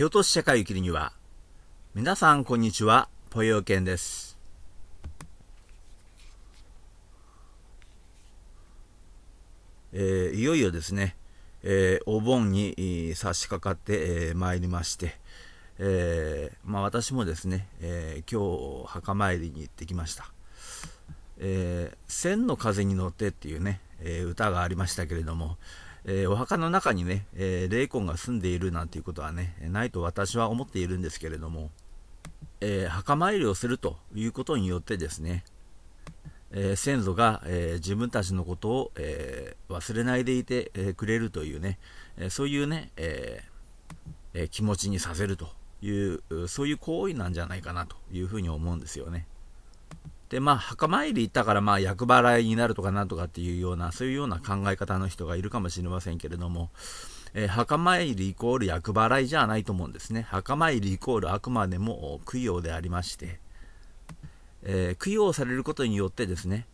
蹴落とし社会を生きるには、皆さんこんにちは、ぽよけんです。えー、いよいよですね、えー、お盆に差し掛かってえー、まいりまして、えー、まあ、私もですね、え今日墓参りに行ってきました。え千の風に乗ってっていうね、え歌がありましたけれども、えー、お墓の中にね、えー、霊魂が住んでいるなんていうことはね、ないと私は思っているんですけれども、えー、墓参りをするということによってですね、え先祖が、え自分たちのことを、え忘れないでいて、えくれるというね、えそういうね、え気持ちにさせるという、そういう行為なんじゃないかなというふうに思うんですよね。で、まあ、墓参り行ったから、まあ、厄払いになるとかなんとかっていうような、そういうような考え方の人がいるかもしれませんけれども、えー、墓参りイコール厄払いじゃないと思うんですね。墓参りイコールあくまでも供養でありまして、えー、供養されることによってですね、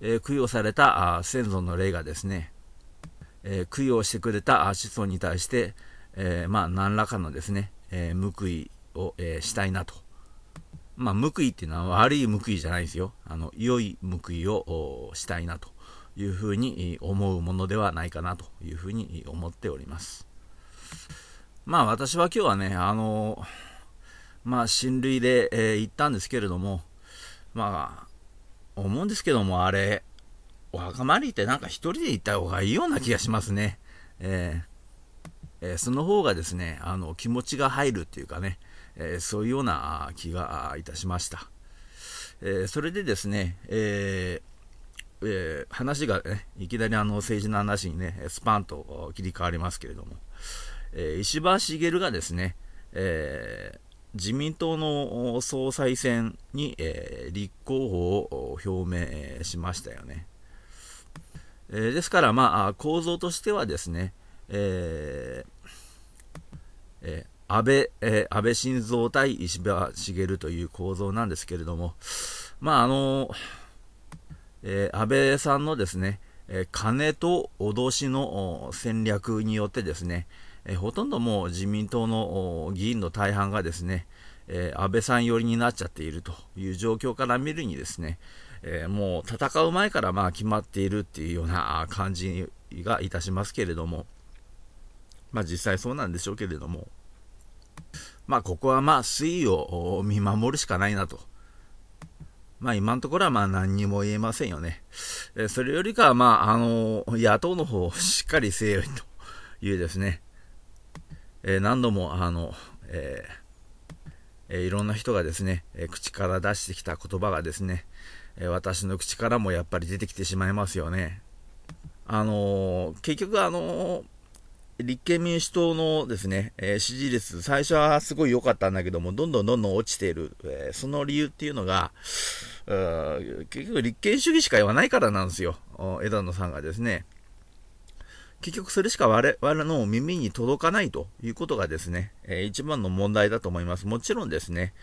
えー、供養された先祖の霊がですね、え供養してくれた子孫に対して、えまあ、何らかのですね、え報いを、えしたいなとまあ、報いっていうのは悪い報いじゃないですよ。あの、良い報いをしたいなというふうに思うものではないかなというふうに思っております。まあ私は今日はね、あの、まあ親類で、えー、行ったんですけれども、まあ、思うんですけども、あれ、お墓参りってなんか一人で行った方がいいような気がしますね。えーえー、その方がですね、あの、気持ちが入るっていうかね、え、そういうような気がいたしました。え、それでですね、えーえー、話がね、いきなりあの政治の話にね、スパンと切り替わりますけれども、えー、石破茂がですね、えー、自民党の総裁選に、え、立候補を表明しましたよね。え、ですから、まあ、構造としてはですね、ええー、安倍、えー、安倍晋三対石破茂という構造なんですけれども、まあ、あの、えー、安倍さんのですね、え金と脅しの戦略によってですね、えほとんどもう自民党の議員の大半がですね、え安倍さん寄りになっちゃっているという状況から見るにですね、えもう戦う前からまあ決まっているっていうような感じがいたしますけれども、まあ実際そうなんでしょうけれども、まあ、ここはまあ、推移を見守るしかないなと。まあ、今のところはまあ、何にも言えませんよね。えそれよりかは、まあ、あの野党の方を しっかりせよというですね、え何度も、あの、えー、いろんな人がですね、え口から出してきた言葉がですね、え私の口からもやっぱり出てきてしまいますよね。あの結局あの立憲民主党のですね、えー、支持率、最初はすごい良かったんだけども、どんどんどんどん落ちている、えー、その理由っていうのが、結局立憲主義しか言わないからなんですよ、枝野さんがですね。結局それしか我々の耳に届かないということがですね、えー、一番の問題だと思います。もちろんですね、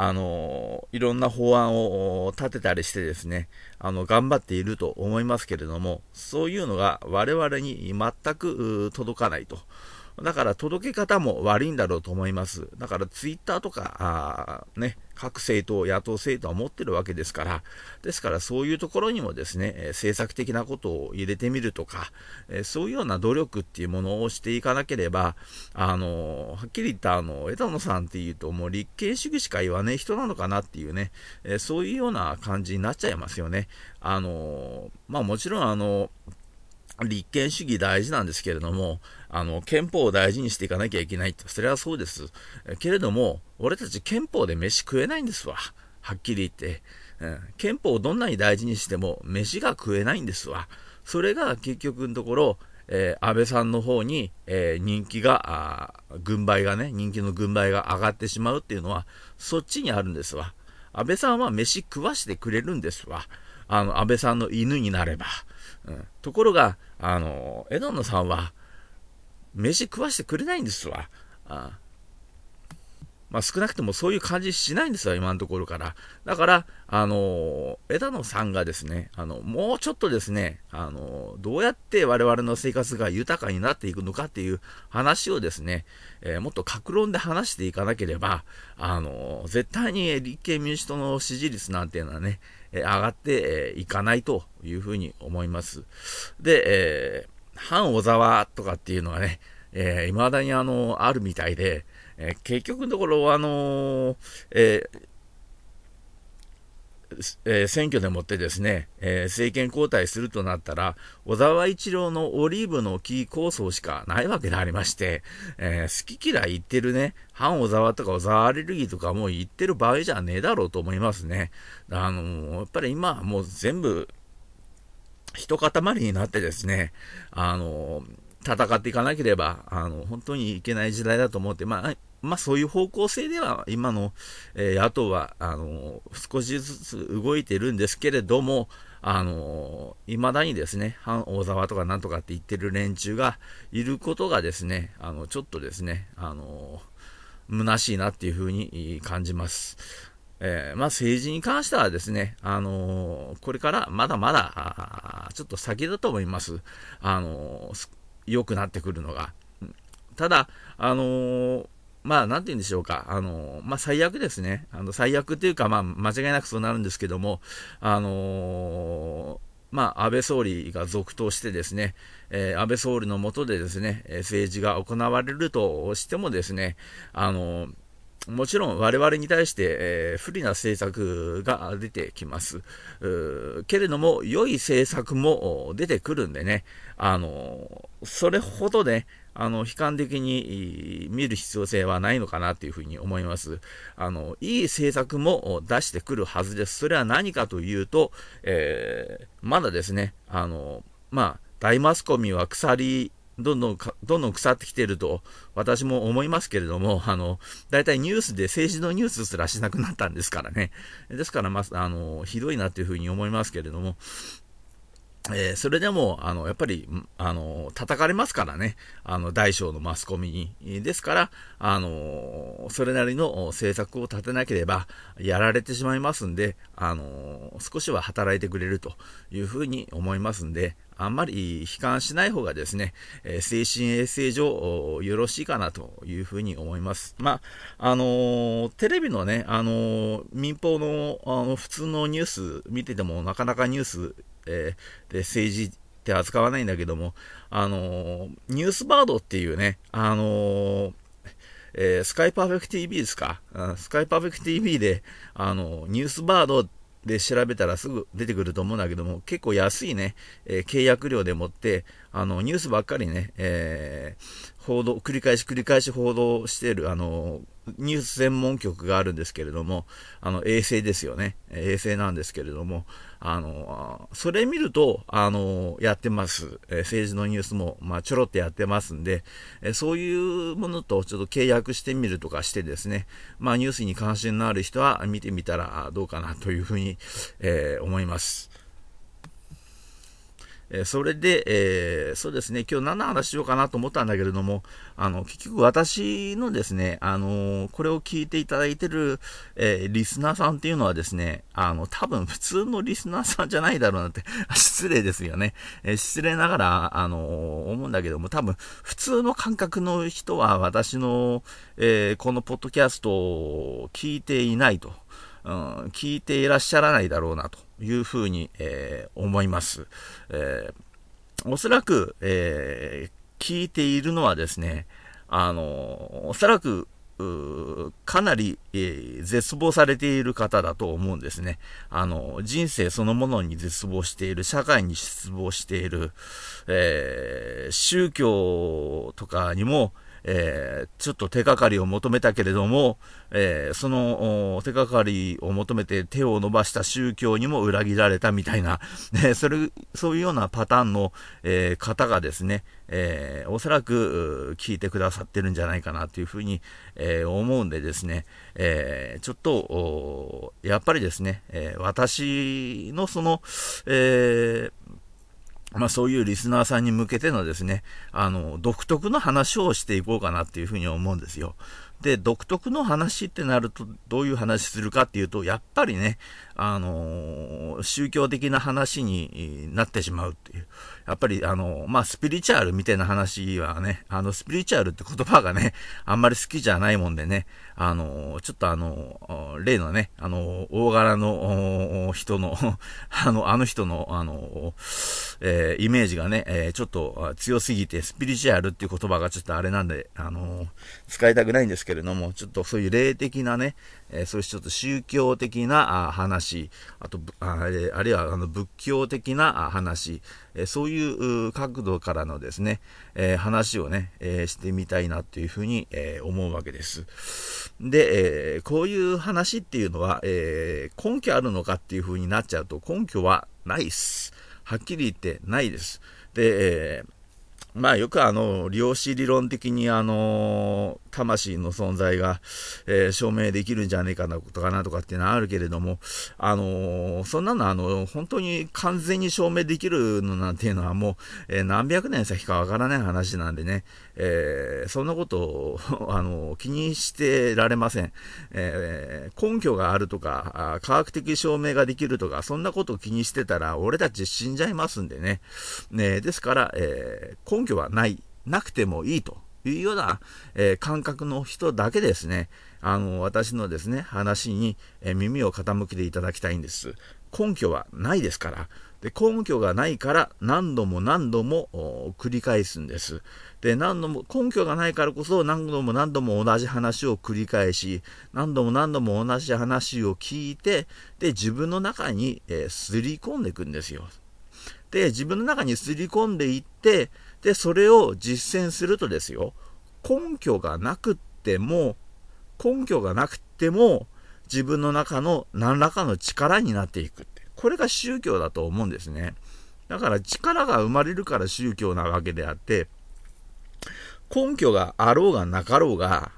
あのいろんな法案を立てたりしてですね、あの、頑張っていると思いますけれども、そういうのが我々に全く届かないと。だから届け方も悪いんだろうと思います。だからツイッターとか、ね、各政党、野党政党は持ってるわけですから、ですからそういうところにもですね、政策的なことを入れてみるとか、そういうような努力っていうものをしていかなければ、あの、はっきり言ったあの、枝野さんっていうともう立憲主義しか言わねえ人なのかなっていうね、そういうような感じになっちゃいますよね。あの、まあもちろんあの、立憲主義大事なんですけれども、あの、憲法を大事にしていかなきゃいけないと。それはそうです。けれども、俺たち憲法で飯食えないんですわ。はっきり言って。うん、憲法をどんなに大事にしても、飯が食えないんですわ。それが結局のところ、えー、安倍さんの方に、えー、人気が、軍配がね、人気の軍配が上がってしまうっていうのは、そっちにあるんですわ。安倍さんは飯食わしてくれるんですわ。あの、安倍さんの犬になれば。うん、ところが、あの、枝野さんは、飯食わしてくれないんですわ。あまあ、少なくともそういう感じしないんですよ、今のところから。だから、あの枝野さんがですね、あの、もうちょっとですね、あのどうやって我々の生活が豊かになっていくのかっていう話をですね、えー、もっと格論で話していかなければ、あの絶対に立憲民主党の支持率なんていうのはね、え、上がっていかないというふうに思います。で、えー、反小沢とかっていうのはね、えー、未だにあの、あるみたいで、えー、結局のところ、あのー、ええー、選挙でもってですね、え、政権交代するとなったら、小沢一郎のオリーブの木構想しかないわけでありまして、え、好き嫌い言ってるね、反小沢とか小沢アレルギーとかも言ってる場合じゃねえだろうと思いますね。あのやっぱり今はもう全部、一塊になってですね、あの戦っていかなければ、あの、本当にいけない時代だと思って、まあ、まあ、そういう方向性では、今の、えー、野党は、あの、少しずつ動いてるんですけれども、あの、未だにですね、反大沢とかなんとかって言ってる連中がいることがですね、あの、ちょっとですね、あの、虚しいなっていうふうに感じます。えー、まあ、政治に関してはですね、あのー、これからまだまだ、ちょっと先だと思います。あのー、良くなってくるのが。ただ、あの、まあ、なんて言うんでしょうか。あの、まあ、最悪ですね。あの、最悪っていうか、まあ、間違いなくそうなるんですけども、あの、まあ、安倍総理が続投してですね、えー、安倍総理の下でですね、政治が行われるとしてもですね、あのーもちろん我々に対して、えー、不利な政策が出てきます。けれども、良い政策も出てくるんでね、あの、それほどね、あの、悲観的に見る必要性はないのかなというふうに思います。あの、いい政策も出してくるはずです。それは何かというと、えー、まだですね、あの、まあ、大マスコミは鎖どんどんどんどん腐ってきてると、私も思いますけれども、あの、大体ニュースで政治のニュースすらしなくなったんですからね。ですから、まあ、あの、ひどいなというふうに思いますけれども、えー、それでも、あの、やっぱり、あの、叩かれますからね。あの、大小のマスコミに。ですから、あの、それなりの政策を立てなければ、やられてしまいますんで、あの、少しは働いてくれるというふうに思いますんで、あんまり悲観しない方がですね、え、精神衛生上よろしいかなというふうに思います。まあ、あのー、テレビのね、あのー、民放のあの普通のニュース見ててもなかなかニュースえー、で政治って扱わないんだけども、あのニュースバードっていうね、あのえー、スカイパーフェクト TV ですか、スカイパーフェクト TV で、あのニュースバードっで調べたらすぐ出てくると思うんだけども、結構安いね、えー、契約料でもって、あの、ニュースばっかりね、えー、報道、繰り返し繰り返し報道してる、あの、ニュース専門局があるんですけれども、あの、衛星ですよね。衛星なんですけれども、あの、それ見ると、あの、やってます。え政治のニュースも、まあ、ちょろっとやってますんで、えそういうものとちょっと契約してみるとかしてですね、まあ、ニュースに関心のある人は見てみたらどうかなというふうに、えー、思います。えそれで、えー、そうですね、今日何の話しようかなと思ったんだけれども、あの、結局私のですね、あのこれを聞いていただいてる、えー、リスナーさんっていうのはですね、あの、多分普通のリスナーさんじゃないだろうなって、失礼ですよね。えー、失礼ながら、あの思うんだけども、多分普通の感覚の人は私の、えこのポッドキャストを聞いていないと。うん、聞いていらっしゃらないだろうなというふうに、えー、思います。えー、おそらく、えー、聞いているのはですね、あの、おそらく、かなり、えー、絶望されている方だと思うんですね。あの、人生そのものに絶望している、社会に失望している、えー、宗教とかにも、えー、ちょっと手がかりを求めたけれども、えー、その手がかりを求めて手を伸ばした宗教にも裏切られたみたいな、ね、それそういうようなパターンの、えー、方がですね、え、おそらく聞いてくださってるんじゃないかなというふうに、え、思うんでですね、え、ちょっと、やっぱりですね、え私のその、えーまあそういうリスナーさんに向けてのですね、あの、独特の話をしていこうかなっていうふうに思うんですよ。で、独特の話ってなると、どういう話するかっていうと、やっぱりね、あの、宗教的な話になってしまうっていう。やっぱり、あの、まあ、スピリチュアルみたいな話はね、あの、スピリチュアルって言葉がね、あんまり好きじゃないもんでね、あの、ちょっとあの、例のね、あの、大柄の人の、あの、あの人の、あの、えイメージがね、えちょっと強すぎて、スピリチュアルっていう言葉がちょっとあれなんで、あの使いたくないんですけれども、ちょっとそういう霊的なね、えそういうちょっと宗教的なあ話、あと、ああるいはあの仏教的な話、えそういう角度からのですね、え話をね、えしてみたいなというふうに、え思うわけです。で、えこういう話っていうのは、え根拠あるのかっていうふうになっちゃうと根拠はないです。はっきり言ってないです。で、えーまあよくあの、量子理論的にあの、魂の存在が、えー、証明できるんじゃねえかなとかなとかっていうのはあるけれども、あのー、そんなのあの、本当に完全に証明できるのなんていうのはもう、えー、何百年先かわからない話なんでね、えそんなことを、あの気にしてられません。え根拠があるとか科学的証明ができるとか、そんなことを気にしてたら、俺たち死んじゃいますんでね。ねですから、え根拠はない、なくてもいいと。いうような、え、感覚の人だけですね、あの、私のですね、話に、え、耳を傾けていただきたいんです。根拠はないですから。で、根拠がないから何度も何度も繰り返すんです。で、何度も、根拠がないからこそ何度も何度も同じ話を繰り返し、何度も何度も同じ話を聞いて、で、自分の中に、えー、すり込んでいくんですよ。で、自分の中にすり込んでいって、で、それを実践するとですよ、根拠がなくっても、根拠がなくっても、自分の中の何らかの力になっていく。これが宗教だと思うんですね。だから力が生まれるから宗教なわけであって、根拠があろうがなかろうが、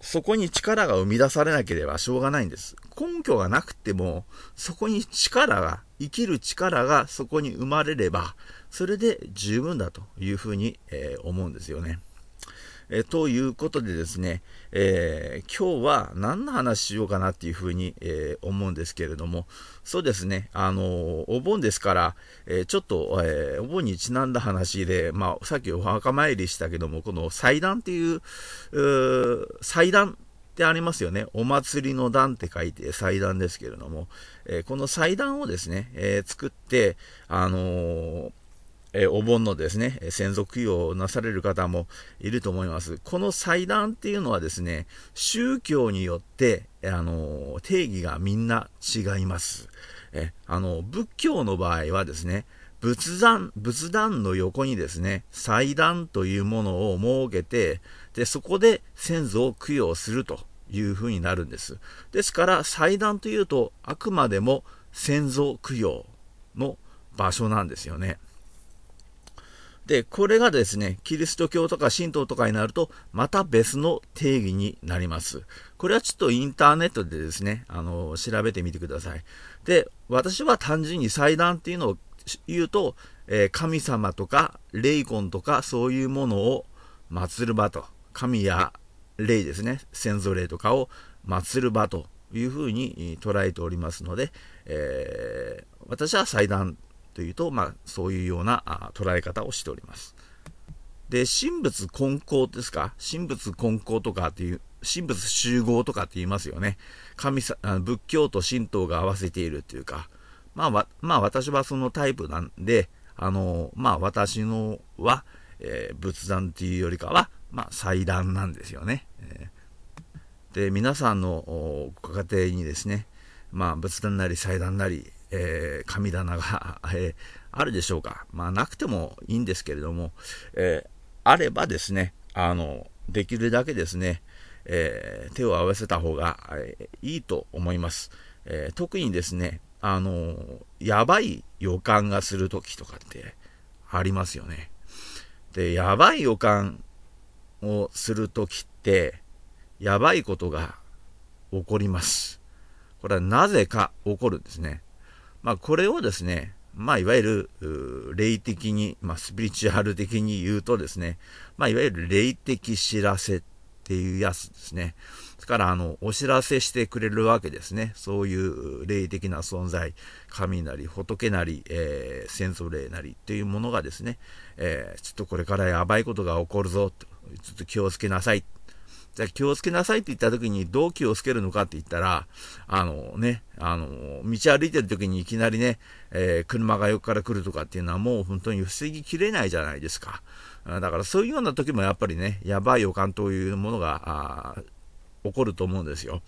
そこに力が生み出されなければしょうがないんです。根拠がなくても、そこに力が、生きる力がそこに生まれれば、それで十分だというふうに、えー、思うんですよね。え、ということでですね、えー、今日は何の話しようかなっていうふうに、えー、思うんですけれども、そうですね、あのお盆ですから、えちょっと、えお盆にちなんだ話で、まあ、さっきお墓参りしたけども、この祭壇っていう、う祭壇ってありますよね。お祭りの段って書いて祭壇ですけれども、えこの祭壇をですね、え作って、あのえお盆のですね、先祖供養をなされる方もいると思います。この祭壇っていうのはですね、宗教によって、あの、定義がみんな違います。え、あの、仏教の場合はですね、仏壇、仏壇の横にですね、祭壇というものを設けて、で、そこで先祖を供養するというふうになるんです。ですから、祭壇というと、あくまでも先祖供養の場所なんですよね。で、これがですね、キリスト教とか神道とかになると、また別の定義になります。これはちょっとインターネットでですね、あの、調べてみてください。で、私は単純に祭壇っていうのを言うと、えー、神様とか霊魂とかそういうものを祀る場と、神や霊ですね、先祖霊とかを祀る場というふうに捉えておりますので、えー、私は祭壇というと、まあ、そういうようなあ捉え方をしております。で、神仏混交ですか？神仏混交とかっていう、神仏集合とかって言いますよね。神さ仏教と神道が合わせているというか、まあ、まあ、私はそのタイプなんで、あの、まあ、私のは、えー、仏壇っていうよりかは、まあ、祭壇なんですよね。えー、で、皆さんのご家庭にですね、まあ、仏壇なり祭壇なり、えー、神棚が、えー、あるでしょうか。まあ、なくてもいいんですけれども、えー、あればですね、あの、できるだけですね、え手を合わせた方が、えいいと思います。え特にですね、あのやばい予感がするときとかってありますよね。で、やばい予感をするときって、やばいことが起こります。これはなぜか起こるんですね。まあ、これをですね、まあ、いわゆる、霊的に、まあ、スピリチュアル的に言うとですね、まあ、いわゆる霊的知らせっていうやつですね。だから、あの、お知らせしてくれるわけですね。そういう霊的な存在、神なり、仏なり、えー、先祖霊なりっていうものがですね、えー、ちょっとこれからやばいことが起こるぞ、ちょっと気をつけなさい。じゃ気をつけなさいって言った時にどう気をつけるのかって言ったら、あのね、あの、道歩いてる時にいきなりね、えー、車が横から来るとかっていうのはもう本当に防ぎきれないじゃないですか。だからそういうような時もやっぱりね、やばい予感というものが、起こると思うんですよ。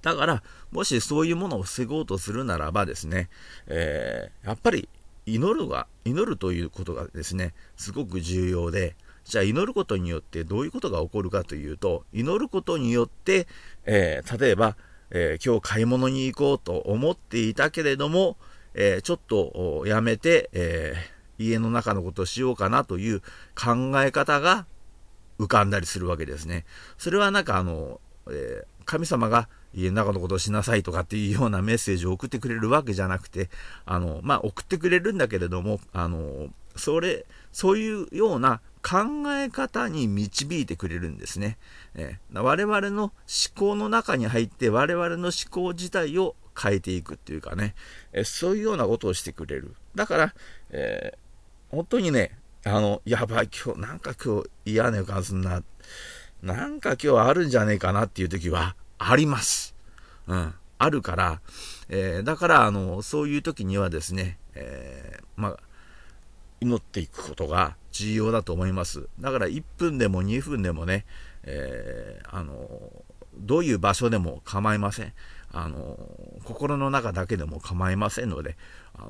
だから、もしそういうものを防ごうとするならばですね、えー、やっぱり祈るが、祈るということがですね、すごく重要で、じゃあ祈ることによってどういうことが起こるかというと、祈ることによって、えー、例えば、えー、今日買い物に行こうと思っていたけれども、えー、ちょっとやめて、え家の中のことをしようかなという考え方が浮かんだりするわけですね。それはなんかあの、え神様が家の中のことをしなさいとかっていうようなメッセージを送ってくれるわけじゃなくて、あの、まあ、送ってくれるんだけれども、あの、それ、そういうような考え方に導いてくれるんですね。えー、我々の思考の中に入って我々の思考自体を変えていくっていうかね、えー、そういうようなことをしてくれる。だから、えー、本当にね、あの、やばい、今日、なんか今日嫌な予感すんな。なんか今日あるんじゃねえかなっていう時はあります。うん。あるから、えー、だから、あの、そういう時にはですね、えー、まあ、祈っていくことが重要だと思います。だから1分でも2分でもね、えー、あの、どういう場所でも構いません。あの、心の中だけでも構いませんので、あの、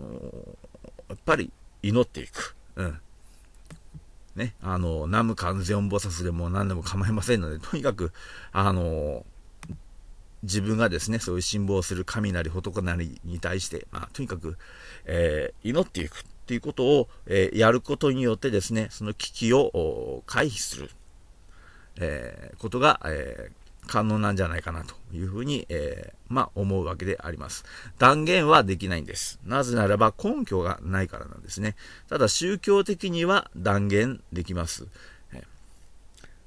やっぱり祈っていく。うん。ね、あの、南無完全音菩薩でも何でも構いませんので、とにかく、あの、自分がですね、そういう辛抱する神なり仏なりに対して、まあ、とにかく、えー、祈っていくっていうことを、えー、やることによってですね、その危機を回避する、えー、ことが、え可能なんじゃないかなというふうに、えまあ、思うわけであります。断言はできないんです。なぜならば根拠がないからなんですね。ただ宗教的には断言できます。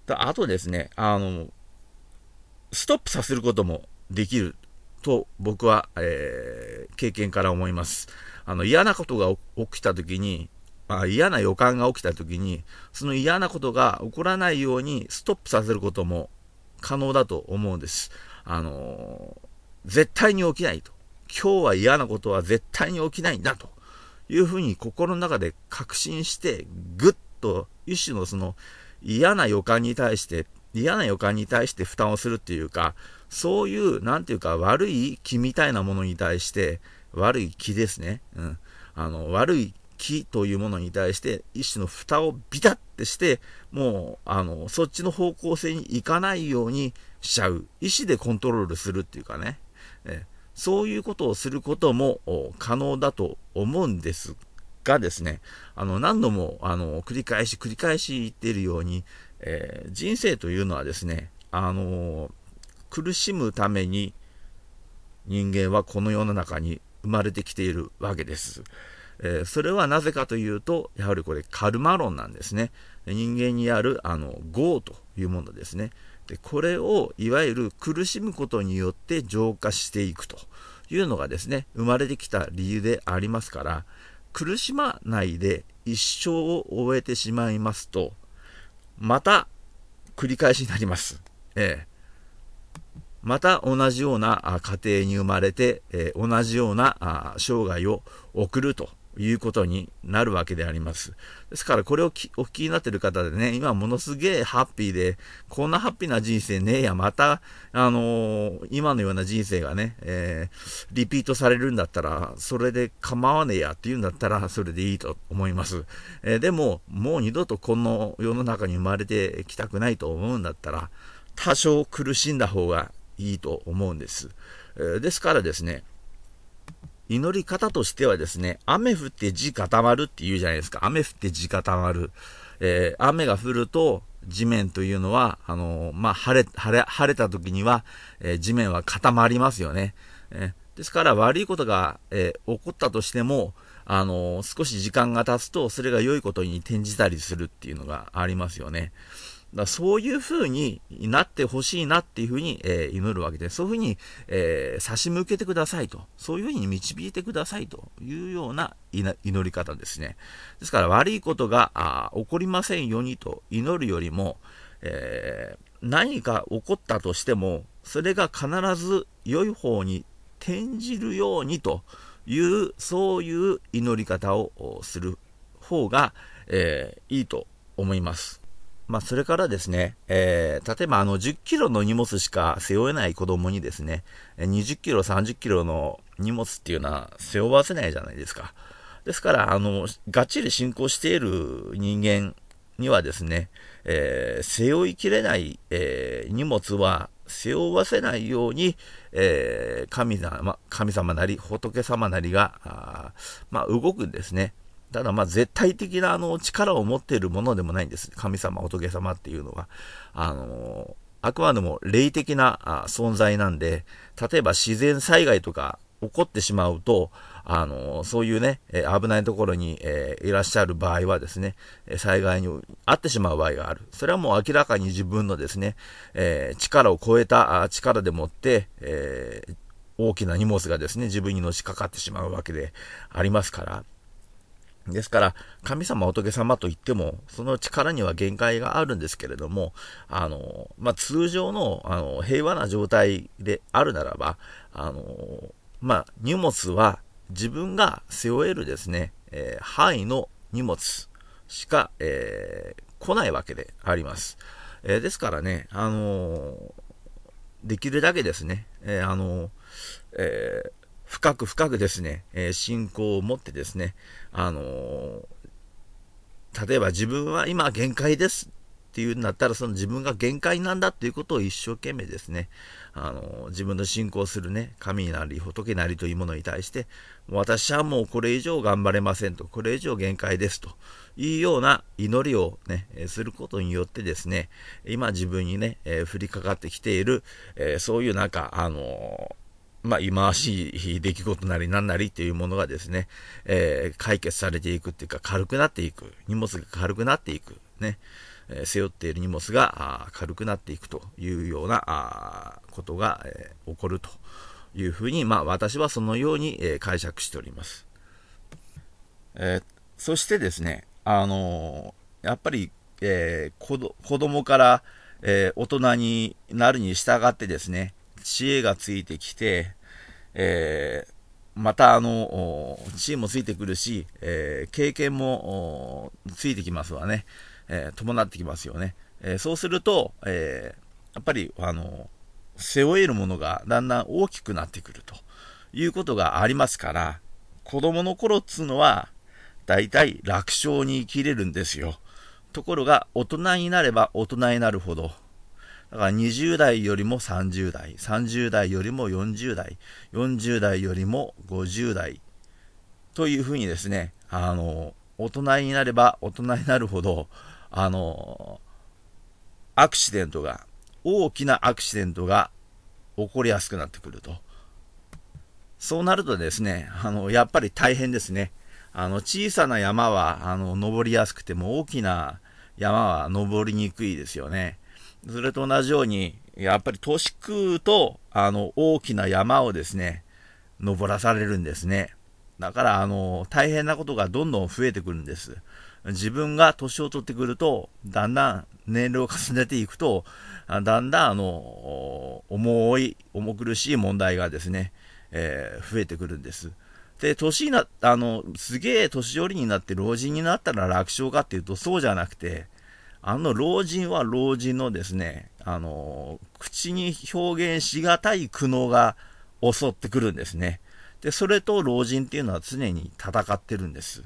あとですね、あの、ストップさせることもできると僕は、えー、経験から思います。あの嫌なことが起きた時に、まあ、嫌な予感が起きた時に、その嫌なことが起こらないようにストップさせることも可能だと思うんです。あのー、絶対に起きないと。今日は嫌なことは絶対に起きないんだというふうに心の中で確信して、ぐっと一種のその嫌な予感に対して嫌な予感に対して負担をするっていうか、そういう、なんていうか、悪い気みたいなものに対して、悪い気ですね。うん。あの、悪い気というものに対して、一種の蓋をビタってして、もう、あの、そっちの方向性に行かないようにしちゃう。意思でコントロールするっていうかね。えそういうことをすることも可能だと思うんですがですね、あの、何度も、あの、繰り返し繰り返し言っているように、えー、人生というのはですね、あの苦しむために人間はこの世の中に生まれてきているわけです。えー、それはなぜかというと、やはりこれカルマ論なんですね。人間にあるあの業というものですね。でこれをいわゆる苦しむことによって浄化していくというのがですね、生まれてきた理由でありますから、苦しまないで一生を終えてしまいますと、また繰り返しになります。ええまた同じような家庭に生まれて、え、同じような生涯を送るということになるわけであります。ですからこれをお聞きになっている方でね、今ものすげえハッピーで、こんなハッピーな人生ねえや、また、あのー、今のような人生がね、えー、リピートされるんだったら、それで構わねえやって言うんだったら、それでいいと思います。えー、でも、もう二度とこの世の中に生まれてきたくないと思うんだったら、多少苦しんだ方がいいと思うんです。えですからですね、祈り方としてはですね、雨降って地固まるって言うじゃないですか。雨降って地固まる。えー、雨が降ると地面というのは、あのー、まあ、晴れ、晴れ、晴れた時には、えー、地面は固まりますよね。えですから悪いことが、え起こったとしても、あの少し時間が経つと、それが良いことに転じたりするっていうのがありますよね。だそういう風になってほしいなっていう風に、えー、祈るわけで、そういう風に、えー、差し向けてくださいと、そういう風に導いてくださいというような祈り方ですね。ですから悪いことが起こりませんようにと祈るよりも、えー、何か起こったとしても、それが必ず良い方に転じるようにという、そういう祈り方をする方が、えー、いいと思います。まあ、それからですね、えー、例えばあの10キロの荷物しか背負えない子供にですね、20キロ、30キロの荷物っていうのは背負わせないじゃないですか。ですから、あの、がっちり進行している人間にはですね、えー、背負いきれない、えー、荷物は背負わせないように、えー、神様神様なり仏様なりが、あまあ、動くんですね。ただまあ絶対的なあの力を持っているものでもないんです。神様、仏様っていうのは。あのあくまでも霊的な存在なんで、例えば自然災害とか起こってしまうと、あのそういうね、え危ないところに、えいらっしゃる場合はですね、災害に遭ってしまう場合がある。それはもう明らかに自分のですね、え力を超えた力でもって、え大きな荷物がですね、自分にのしかかってしまうわけでありますから、ですから、神様、仏様といっても、その力には限界があるんですけれども、あの、まあ、通常の、あの、平和な状態であるならば、あの、まあ、荷物は自分が背負えるですね、えー、範囲の荷物しか、えー、来ないわけであります。えー、ですからね、あのできるだけですね、えあのえ深く深くですね、え信仰を持ってですね、あの例えば自分は今限界ですっていうんだったら、その自分が限界なんだっていうことを一生懸命ですね、あの自分の信仰するね、神なり仏なりというものに対して、私はもうこれ以上頑張れませんと、これ以上限界ですというような祈りをね、することによってですね、今自分にね、えー、降りかかってきている、え、そういうなんか、あのまあ、忌まわしい出来事なりなんなりっていうものがですね、えー、解決されていくっていうか軽くなっていく、荷物が軽くなっていく、ね、えー、背負っている荷物が軽くなっていくというようなことが、えー、起こるというふうに、まあ、私はそのように、え解釈しております。えそしてですね、あのやっぱり、え子供から、え大人になるに従ってですね、知恵がついてきて、えー、またあの、知恵もついてくるし、えー、経験もついてきますわね。えー、伴ってきますよね。えそうすると、えやっぱり、あの、背負えるものがだんだん大きくなってくるということがありますから、子供の頃っつうのは、大体楽勝に生きれるんですよ。ところが、大人になれば大人になるほど、だから20代よりも30代、30代よりも40代、40代よりも50代というふうにですね、あの、大人になれば大人になるほど、あの、アクシデントが、大きなアクシデントが起こりやすくなってくると。そうなるとですね、あの、やっぱり大変ですね。あの、小さな山は、あの、登りやすくても大きな山は登りにくいですよね。それと同じように、やっぱり年食うと、あの、大きな山をですね、登らされるんですね。だから、あの、大変なことがどんどん増えてくるんです。自分が年を取ってくると、だんだん年齢を重ねていくと、だんだん、あの、重い、重苦しい問題がですね、えー、増えてくるんです。で、年な、あの、すげえ年寄りになって老人になったら楽勝かっていうと、そうじゃなくて、あの老人は老人のですね、あの、口に表現しがたい苦悩が襲ってくるんですね。で、それと老人っていうのは常に戦ってるんです。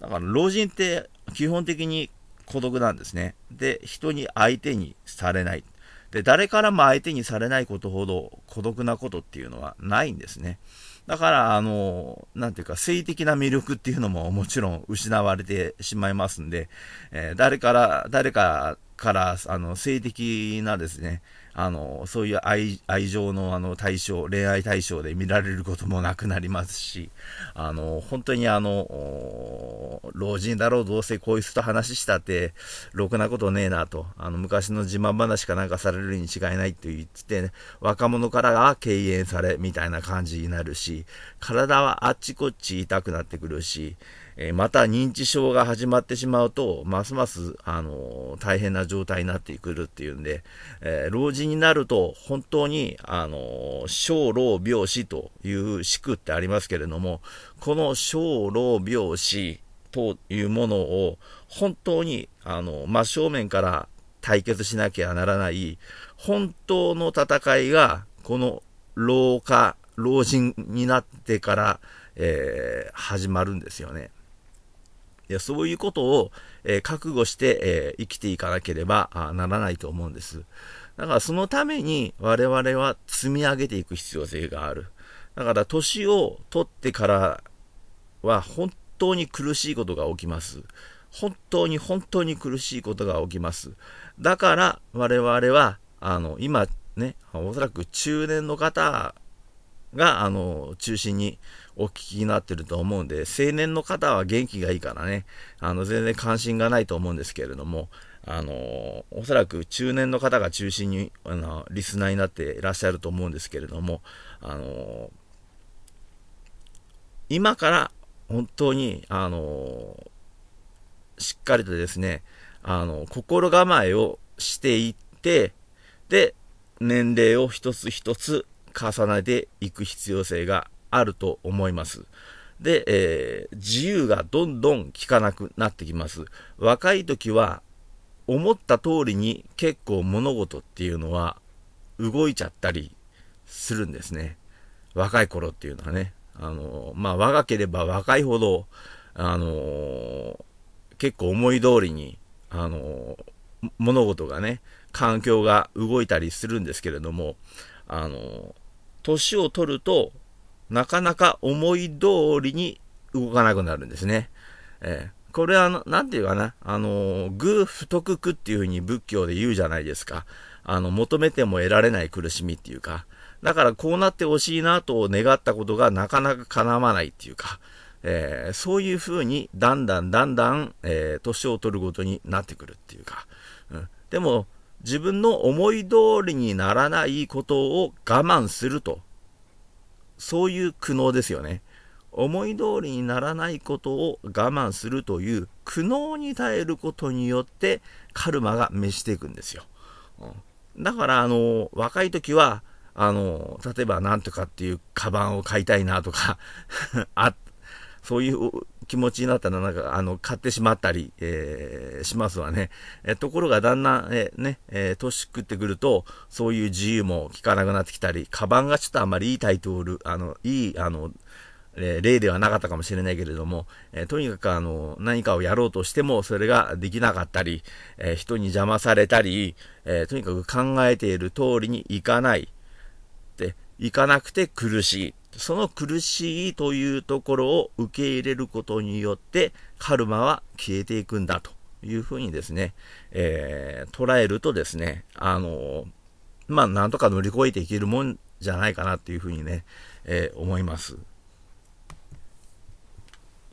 だから老人って基本的に孤独なんですね。で、人に相手にされない。で、誰からも相手にされないことほど孤独なことっていうのはないんですね。だから、あの、なんていうか、性的な魅力っていうのももちろん失われてしまいますんで、えー、誰から、誰かから、あの、性的なですね、あの、そういう愛、愛情のあの対象、恋愛対象で見られることもなくなりますし、あの、本当にあの、老人だろう、どうせこいつと話したって、ろくなことねえなと、あの、昔の自慢話かなんかされるに違いないって言って、ね、若者からが敬遠され、みたいな感じになるし、体はあっちこっち痛くなってくるし、えまた認知症が始まってしまうと、ますます、あの大変な状態になってくるっていうんで、えー、老人になると、本当に、あの小老病死という死苦ってありますけれども、この小老病死というものを、本当に、あの、真正面から対決しなきゃならない、本当の戦いが、この老化、老人になってから、えー、始まるんですよね。いやそういうことを、えー、覚悟して、えー、生きていかなければならないと思うんです。だからそのために我々は積み上げていく必要性がある。だから年を取ってからは本当に苦しいことが起きます。本当に本当に苦しいことが起きます。だから我々は、あの、今ね、おそらく中年の方が、あの、中心にお聞きになってると思うんで、青年の方は元気がいいからね、あの、全然関心がないと思うんですけれども、あの、おそらく中年の方が中心に、あの、リスナーになっていらっしゃると思うんですけれども、あの、今から本当に、あの、しっかりとですね、あの、心構えをしていって、で、年齢を一つ一つ重ねていく必要性があると思います。で、えー、自由がどんどん効かなくなってきます。若い時は思った通りに結構物事っていうのは動いちゃったりするんですね。若い頃っていうのはね。あの、まあ、若ければ若いほど、あの結構思い通りに、あの物事がね、環境が動いたりするんですけれども、あの年を取ると、なかなか思い通りに動かなくなるんですね。えー、これは、なんていうかな、あの、偶不徳苦っていうふうに仏教で言うじゃないですか。あの、求めても得られない苦しみっていうか。だからこうなってほしいなと願ったことがなかなか叶わないっていうか。えー、そういうふうにだんだんだんだん、えー、年を取るごとになってくるっていうか。うん、でも、自分の思い通りにならないことを我慢すると。そういう苦悩ですよね。思い通りにならないことを我慢するという苦悩に耐えることによってカルマが召していくんですよ。うん、だから、あの、若い時は、あの、例えば何とかっていうカバンを買いたいなとか あ、そういう気持ちになったら、なんか、あの、買ってしまったり、えー、しますわね。えところが、だんだん、えー、ね、えー、年食ってくると、そういう自由も効かなくなってきたり、カバンがちょっとあんまりいいタイトル、あの、いい、あの、え例ではなかったかもしれないけれども、えとにかくあの、何かをやろうとしても、それができなかったり、え人に邪魔されたり、えとにかく考えている通りにいかない。で、いかなくて苦しい。その苦しいというところを受け入れることによって、カルマは消えていくんだというふうにですね、えー、捉えるとですね、あのまあ、なんとか乗り越えていけるもんじゃないかなっていうふうにね、えー、思います。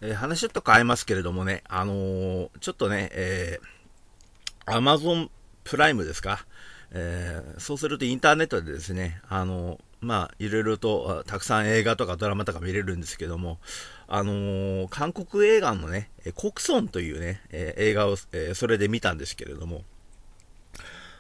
えー、話ちょっと変えますけれどもね、あの、ちょっとね、えー、アマゾンプライムですか、えー、そうするとインターネットでですね、あのまあ、いろいろとたくさん映画とかドラマとか見れるんですけども、あのー、韓国映画のね、国村というね、えー、映画を、えー、それで見たんですけれども、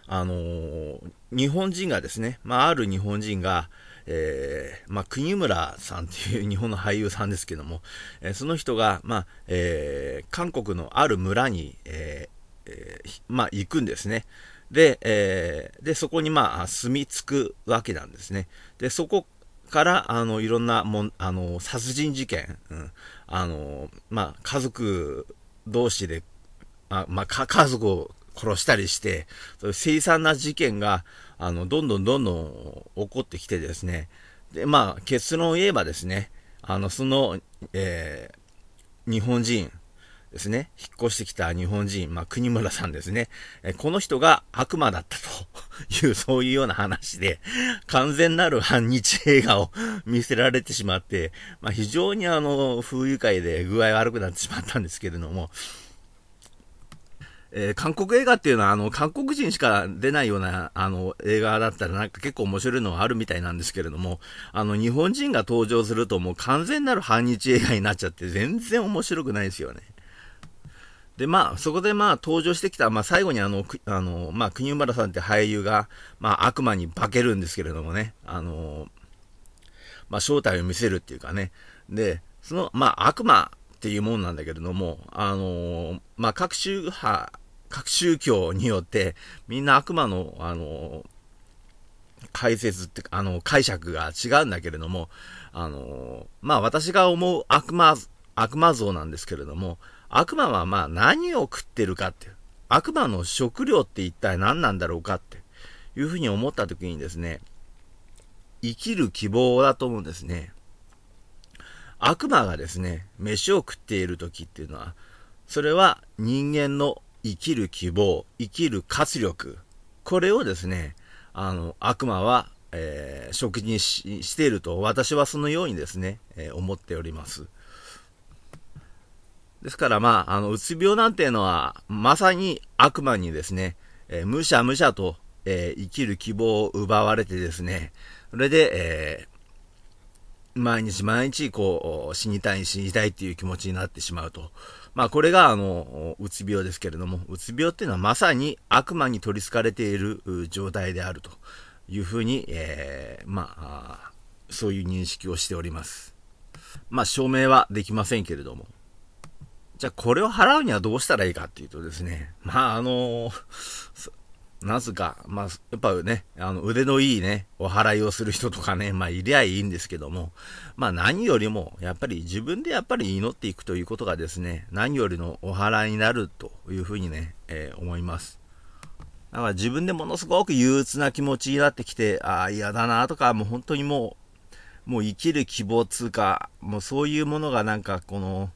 あのー、日本人がですね、まあ、ある日本人が、えー、まあ、国村さんっていう 日本の俳優さんですけども、えその人が、まあ、え韓国のある村に、えまあ、行くんですね。で、えー、で、そこにまあ、住み着くわけなんですね。で、そこから、あの、いろんなもん、あの、殺人事件、うん、あの、まあ、家族同士で、あまあ、家族を殺したりして、そういう凄惨な事件が、あの、どんどんどんどん起こってきてですね、で、まあ、結論を言えばですね、あの、その、えー、日本人、ですね、引っ越してきた日本人、まあ、国村さんですね、えこの人が悪魔だったと。いう、そういうような話で、完全なる反日映画を 見せられてしまって、まあ、非常にあの、風愉快で具合悪くなってしまったんですけれども、えー、韓国映画っていうのは、あの、韓国人しか出ないような、あの、映画だったらなんか結構面白いのがあるみたいなんですけれども、あの、日本人が登場するともう完全なる反日映画になっちゃって全然面白くないですよね。で、まあ、そこでまあ、登場してきた、まあ、最後にあの、あの、まあ、国村さんって俳優が、まあ、悪魔に化けるんですけれどもね、あの、まあ、正体を見せるっていうかね、で、その、まあ、悪魔っていうもんなんだけれども、あの、まあ、各宗派、各宗教によって、みんな悪魔の、あの、解説って、あの、解釈が違うんだけれども、あの、まあ私が思う悪魔、悪魔像なんですけれども、悪魔はまあ何を食ってるかっていう、悪魔の食料って一体何なんだろうかっていうふうに思った時にですね、生きる希望だと思うんですね。悪魔がですね、飯を食っている時っていうのは、それは人間の生きる希望、生きる活力、これをですね、あの、悪魔は、えー、食事にしていると、私はそのようにですね、えー、思っております。ですから、まあ、あの、うつ病なんていうのは、まさに悪魔にですね、えー、むしゃむしゃと、え生きる希望を奪われてですね、それで、え毎日毎日、こう、死にたい死にたいっていう気持ちになってしまうと。まあこれがあの、うつ病ですけれども、うつ病っていうのはまさに悪魔に取り憑かれている状態であるというふうに、えー、まあ、そういう認識をしております。まあ証明はできませんけれども。じゃあこれを払うにはどうしたらいいかっていうとですね、まああの、なぜか、まあ、やっぱね、あの、腕のいいね、お払いをする人とかね、まあ、いりゃいいんですけども、まあ、何よりも、やっぱり自分でやっぱり祈っていくということがですね、何よりのお払いになるというふうにね、えー、思います。だから自分でものすごく憂鬱な気持ちになってきて、ああ、嫌だなとか、もう本当にもう、もう生きる希望つうか、もうそういうものがなんかこの、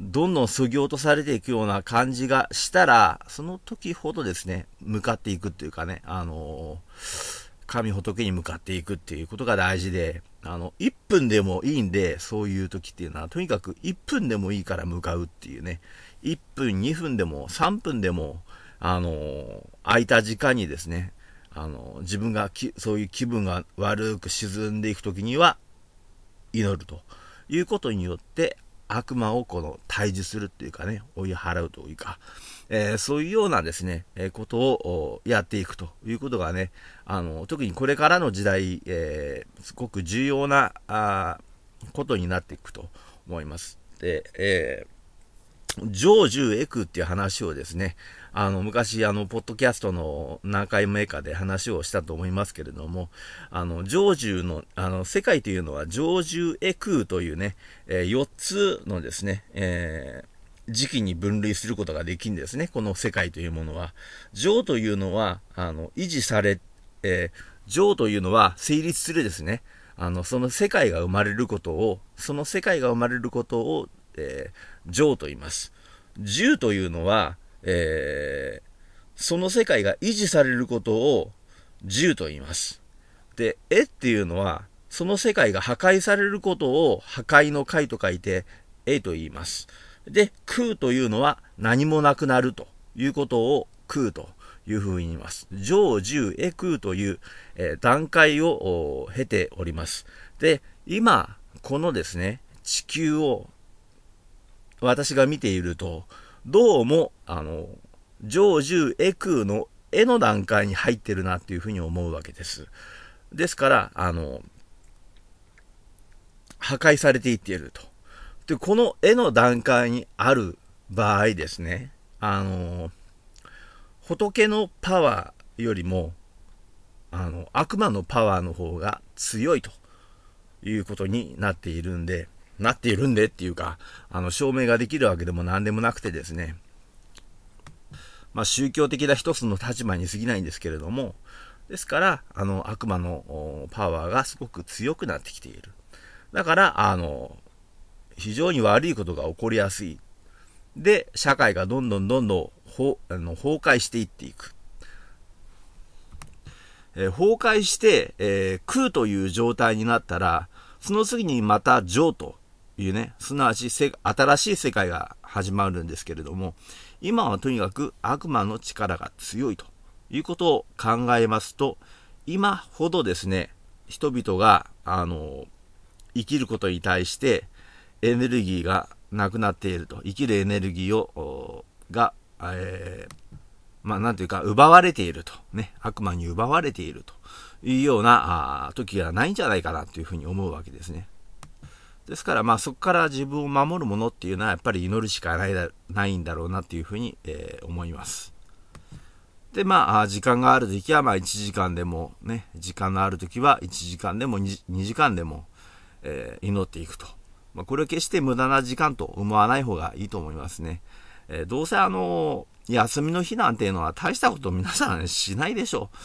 どんどん削ぎ落とされていくような感じがしたら、その時ほどですね、向かっていくっていうかね、あのー、神仏に向かっていくっていうことが大事で、あの、1分でもいいんで、そういう時っていうのは、とにかく1分でもいいから向かうっていうね、1分、2分でも3分でも、あのー、空いた時間にですね、あのー、自分がそういう気分が悪く沈んでいく時には、祈るということによって、悪魔をこの退治するっていうかね、追い払うというか、えー、そういうようなですね、えー、ことをやっていくということがね、あの、特にこれからの時代、えー、すごく重要な、あことになっていくと思います。で、えー、上重エクっていう話をですね、あの、昔、あの、ポッドキャストの何回目かで話をしたと思いますけれども、あの、常住の、あの、世界というのは常住エクーというね、えー、4つのですね、えー、時期に分類することができるんですね、この世界というものは。情というのは、あの、維持され、えー、情というのは成立するですね、あの、その世界が生まれることを、その世界が生まれることを、えー、情と言います。銃というのは、えー、その世界が維持されることを銃と言います。で、絵っていうのは、その世界が破壊されることを破壊の解と書いて、絵と言います。で、空というのは何もなくなるということを空というふうに言います。上十絵空という、えー、段階を経ております。で、今、このですね、地球を私が見ていると、どうも、あの、上重エクの絵の段階に入ってるなっていうふうに思うわけです。ですから、あの、破壊されていっていると。で、この絵の段階にある場合ですね、あの、仏のパワーよりも、あの、悪魔のパワーの方が強いということになっているんで、なっているんでっていうか、あの、証明ができるわけでも何でもなくてですね、まあ、宗教的な一つの立場に過ぎないんですけれども、ですから、あの、悪魔のパワーがすごく強くなってきている。だから、あの、非常に悪いことが起こりやすい。で、社会がどんどんどんどんほあの崩壊していっていく。えー、崩壊して、えー、空という状態になったら、その次にまた上というね、すなわち新しい世界が始まるんですけれども、今はとにかく悪魔の力が強いということを考えますと、今ほどですね、人々が、あの、生きることに対してエネルギーがなくなっていると。生きるエネルギーを、が、えー、まあ、なんていうか、奪われていると。ね。悪魔に奪われているというような、あ時がないんじゃないかなというふうに思うわけですね。ですから、まあ、そこから自分を守るものっていうのは、やっぱり祈るしかないないんだろうなっていうふうに、えー、思います。で、まあ、時間がある時は、まあ、1時間でも、ね、時間のある時は1時間でも 2, 2時間でも、えー、祈っていくと。まあ、これは決して無駄な時間と思わない方がいいと思いますね。えー、どうせあの休みの日なんていうのは大したこと皆さんしないでしょう。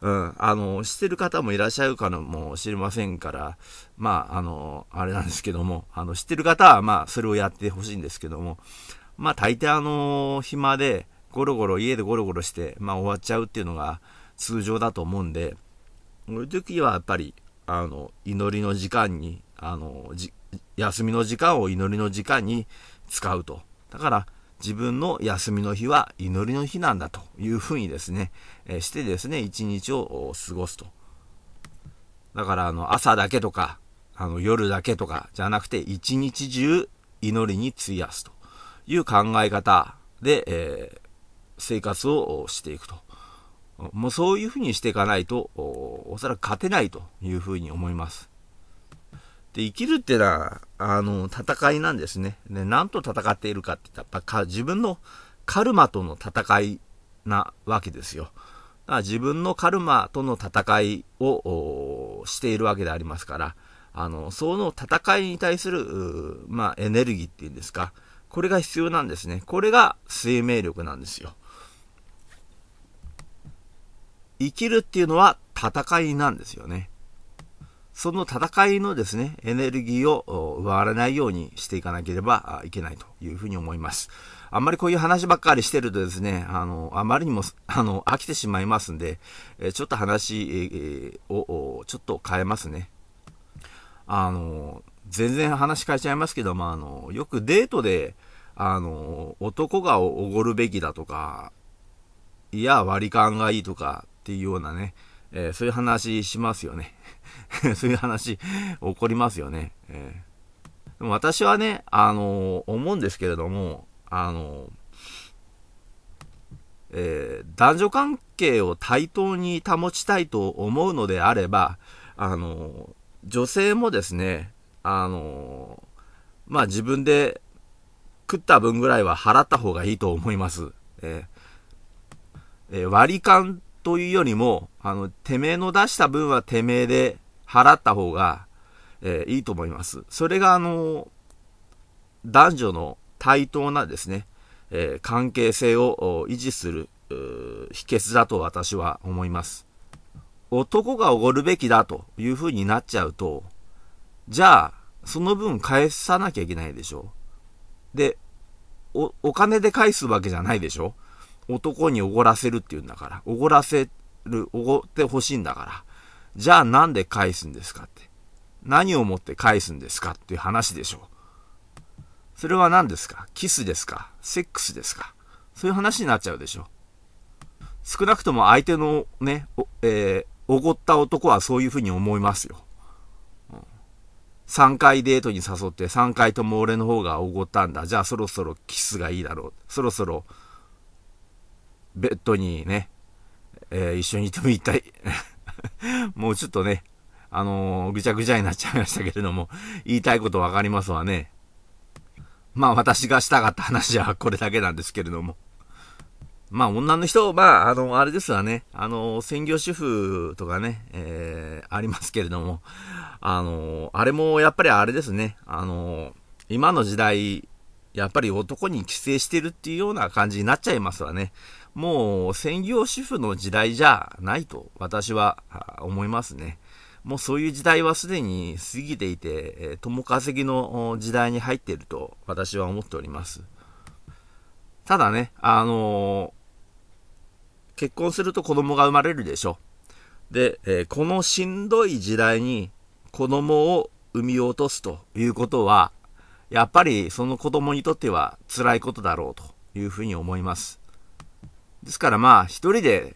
うん、あの、してる方もいらっしゃるかもしれませんから、まあ、あの、あれなんですけども、あの、知ってる方は、まあ、それをやってほしいんですけども、まあ、大抵あの、暇で、ゴロゴロ、家でゴロゴロして、まあ、終わっちゃうっていうのが通常だと思うんで、そういう時はやっぱり、あの、祈りの時間に、あの、休みの時間を祈りの時間に使うと。だから、自分の休みの日は祈りの日なんだというふうにですね、えしてですね、一日を過ごすと。だからあの朝だけとか、あの夜だけとかじゃなくて一日中祈りに費やすという考え方で、えー、生活をしていくと。もうそういうふうにしていかないとお、おそらく勝てないというふうに思います。で、生きるってのは、あの、戦いなんですね。で、何と戦っているかって言ったら、か自分のカルマとの戦いなわけですよ。自分のカルマとの戦いをしているわけでありますから、あの、その戦いに対する、まあ、エネルギーっていうんですか、これが必要なんですね。これが生命力なんですよ。生きるっていうのは戦いなんですよね。その戦いのですね、エネルギーを奪われないようにしていかなければいけないというふうに思います。あんまりこういう話ばっかりしてるとですね、あの、あまりにも、あの、飽きてしまいますんで、えちょっと話えを、ちょっと変えますね。あの、全然話変えちゃいますけども、あの、よくデートで、あの、男がおごるべきだとか、いや、割り勘がいいとかっていうようなね、えー、そういう話しますよね。そういう話起こりますよね。えー、でも私はね、あの、思うんですけれども、あのえー、男女関係を対等に保ちたいと思うのであれば、あの女性もですね、あのまあ、自分で食った分ぐらいは払った方がいいと思います。えー、割り勘というよりも、あの、てめえの出した分はてめえで払った方が、えー、いいと思います。それが、あの、男女の対等なですね、えー、関係性を維持する秘訣だと私は思います。男がおごるべきだという風になっちゃうと、じゃあ、その分返さなきゃいけないでしょ。で、お、お金で返すわけじゃないでしょ男におごらせるっていうんだから、おごらせる、おごってほしいんだから、じゃあなんで返すんですかって。何をもって返すんですかっていう話でしょう。それは何ですか？キスですか？セックスですか？そういう話になっちゃうでしょ。少なくとも相手のね、えー、おごった男はそういうふうに思いますよ。3回デートに誘って3回とも俺の方がおごったんだ。じゃあそろそろキスがいいだろう。そろそろベッドにね、えー、一緒にいてもいたい。もうちょっとね、あのー、ぐちゃぐちゃになっちゃいましたけれども、言いたいことわかりますわね。まあ私がしたかった話はこれだけなんですけれども。まあ女の人、まああの、あれですわね、あの、専業主婦とかね、えー、ありますけれども、あの、あれもやっぱりあれですね、あの、今の時代、やっぱり男に寄生してるっていうような感じになっちゃいますわね。もう専業主婦の時代じゃないと私は思いますね。もうそういう時代はすでに過ぎていて、友稼ぎの時代に入っていると私は思っております。ただね、あのー、結婚すると子供が生まれるでしょ。で、えー、このしんどい時代に子供を産み落とすということは、やっぱりその子供にとっては辛いことだろうというふうに思います。ですからまあ一人で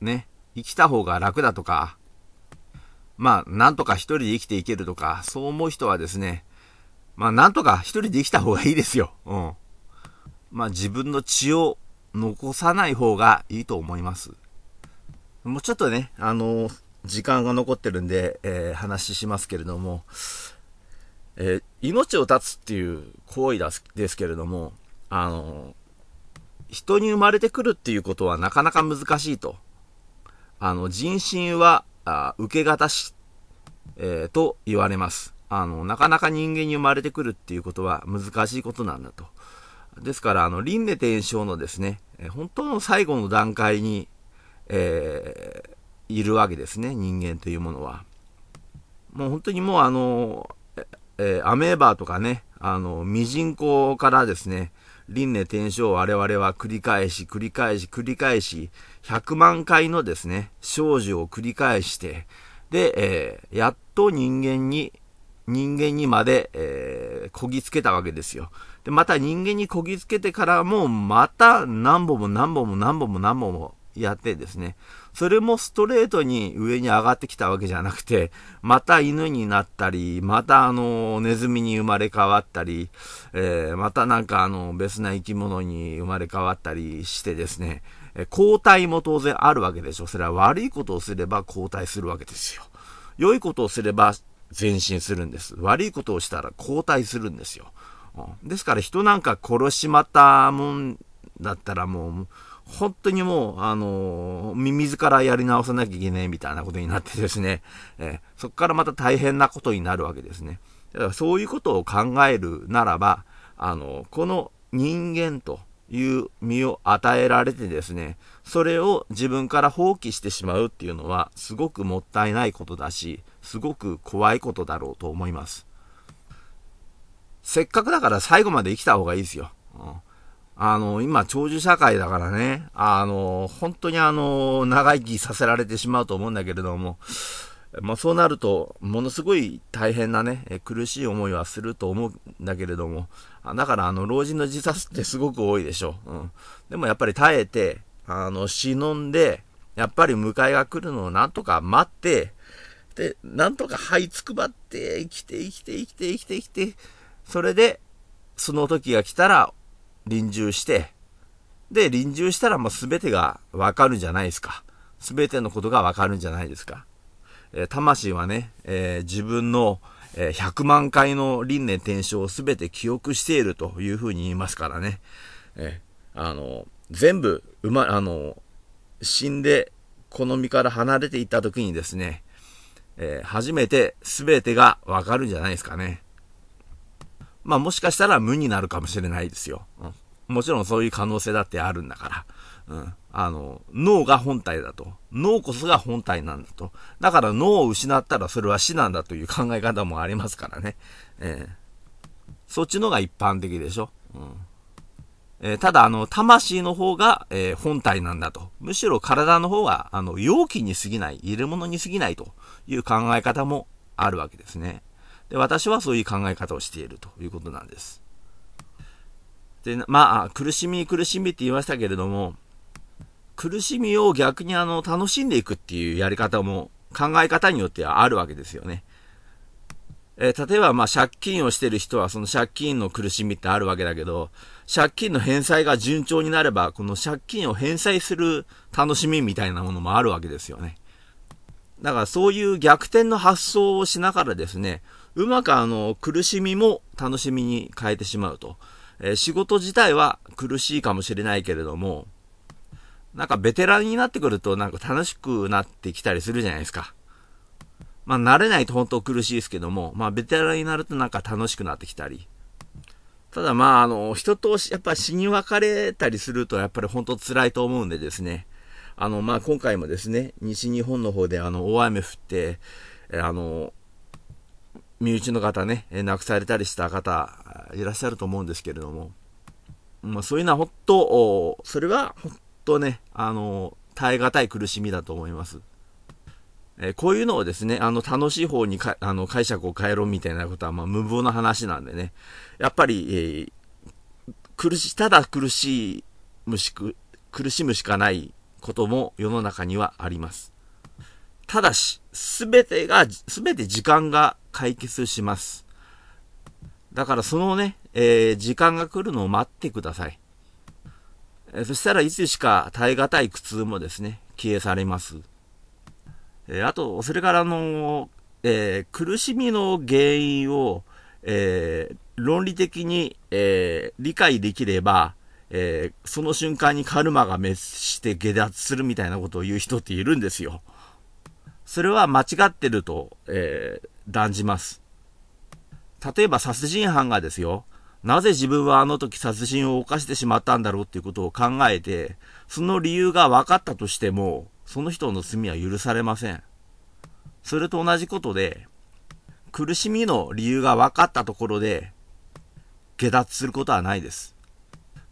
ね、生きた方が楽だとか、まあなんとか一人で生きていけるとか、そう思う人はですね、まあなんとか一人で生きた方がいいですよ。うん。まあ自分の血を残さない方がいいと思います。もうちょっとね、あのー、時間が残ってるんで、えー、話しますけれども、えー、命を絶つっていう行為ですけれども、あの人に生まれてくるっていうことはなかなか難しいと。あの、人心は、あ受け方し、えと言われます。あの、なかなか人間に生まれてくるっていうことは難しいことなんだと。ですから、あの、輪廻転生のですね、本当の最後の段階に、えー、いるわけですね、人間というものは。もう本当にもうあの、えー、アメーバーとかね、あの、ミジンコからですね、輪廻転生を我々は繰り返し、繰り返し、繰り返し、100万回のですね、少女を繰り返して、で、えー、やっと人間に人間にまで、えー、こぎつけたわけですよ。で、また人間にこぎつけてからも、また何本も何本も何本も何本もやってですね、それもストレートに上に上がってきたわけじゃなくて、また犬になったり、またあの、ネズミに生まれ変わったり、えー、またなんかあの、別な生き物に生まれ変わったりしてですね、え交代も当然あるわけでしょ。それは悪いことをすれば交代するわけですよ。良いことをすれば前進するんです。悪いことをしたら後退するんですよ。ですから人なんか殺しまったもんだったらもう、本当にもう、あのー、自らやり直さなきゃいけないみたいなことになってですね、えー、そこからまた大変なことになるわけですね。だからそういうことを考えるならば、あのー、この人間という身を与えられてですね、それを自分から放棄してしまうっていうのは、すごくもったいないことだし、すごく怖いことだろうと思います。せっかくだから最後まで生きた方がいいですよ。うん、あの、今、長寿社会だからね、あの、本当にあの、長生きさせられてしまうと思うんだけれども、まあ、そうなると、ものすごい大変なね、苦しい思いはすると思うんだけれども、だからあの、老人の自殺ってすごく多いでしょ。うん。でもやっぱり耐えて、あの、忍んで、やっぱり迎えが来るのをなんとか待って、で、なんとか這いつくばって、生きて生きて生きて生きて生きて、それで、その時が来たら、臨終して、で、臨終したらもう全てがわかるんじゃないですか。全てのことがわかるんじゃないですか。えー、魂はね、えー、自分の、え、100万回の輪廻転生を全て記憶しているというふうに言いますからね。えあの、全部、うま、あの、死んで、この身から離れていった時にですね、え初めて全てがわかるんじゃないですかね。まあもしかしたら無になるかもしれないですよ。うん、もちろんそういう可能性だってあるんだから。うん。あの、脳が本体だと。脳こそが本体なんだと。だから脳を失ったらそれは死なんだという考え方もありますからね。えー、そっちのが一般的でしょ。うんえー、ただ、あの、魂の方が、えー、本体なんだと。むしろ体の方は、あの、容器に過ぎない、入れ物に過ぎないという考え方もあるわけですね。で、私はそういう考え方をしているということなんです。で、まあ、苦しみ苦しみって言いましたけれども、苦しみを逆にあの、楽しんでいくっていうやり方も考え方によってはあるわけですよね。えー、例えばまあ借金をしてる人はその借金の苦しみってあるわけだけど、借金の返済が順調になれば、この借金を返済する楽しみみたいなものもあるわけですよね。だからそういう逆転の発想をしながらですね、うまくあの、苦しみも楽しみに変えてしまうと。えー、仕事自体は苦しいかもしれないけれども、なんかベテランになってくるとなんか楽しくなってきたりするじゃないですか。まあ慣れないと本当苦しいですけども、まあベテランになるとなんか楽しくなってきたり。ただまああの、人とやっぱ死に別れたりするとやっぱり本当辛いと思うんでですね。あのまあ今回もですね、西日本の方であの大雨降って、あの、身内の方ね、亡くされたりした方いらっしゃると思うんですけれども、まあ、そういうのはほっと、それはほっとね、あの、耐え難い苦しみだと思います。えー、こういうのをですね、あの、楽しい方にかあの解釈を変えろみたいなことは、まあ、無謀な話なんでね。やっぱり、えー、苦し、ただ苦しむしく、苦しむしかないことも世の中にはあります。ただし、すべてが、すべて時間が解決します。だからそのね、えー、時間が来るのを待ってください。え、そしたらいつしか耐え難い苦痛もですね、消え去れます。え、あと、それからの、え苦しみの原因を、え論理的に、え理解できれば、えその瞬間にカルマが滅して下脱するみたいなことを言う人っているんですよ。それは間違ってると、え断じます。例えば殺人犯がですよ、なぜ自分はあの時殺人を犯してしまったんだろうっていうことを考えて、その理由が分かったとしても、その人の罪は許されません。それと同じことで、苦しみの理由が分かったところで、下脱することはないです。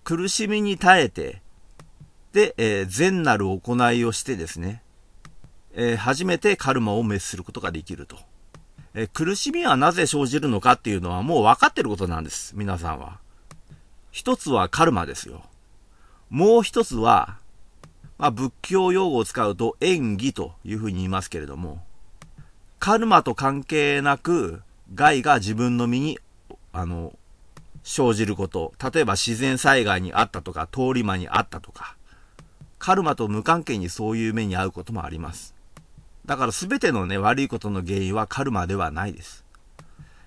苦しみに耐えて、で、えー、善なる行いをしてですね、えー、初めてカルマを滅することができると。え苦しみはなぜ生じるのかっていうのはもう分かってることなんです。皆さんは。一つはカルマですよ。もう一つは、まあ、仏教用語を使うと演技というふうに言いますけれども、カルマと関係なく害が自分の身に、あの、生じること。例えば自然災害にあったとか、通り魔にあったとか、カルマと無関係にそういう目に遭うこともあります。だから全てのね、悪いことの原因はカルマではないです。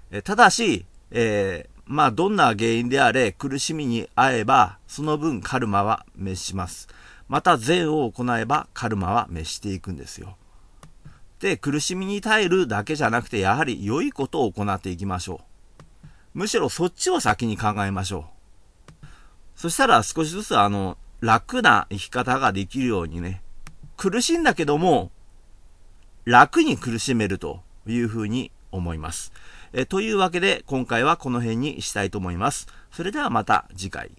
えただし、えー、まあ、どんな原因であれ、苦しみに遭えば、その分カルマは滅します。また善を行えばカルマは滅していくんですよ。で、苦しみに耐えるだけじゃなくて、やはり良いことを行っていきましょう。むしろそっちを先に考えましょう。そしたら少しずつあの、楽な生き方ができるようにね、苦しいんだけども、楽に苦しめるというふうに思います。えというわけで今回はこの辺にしたいと思います。それではまた次回。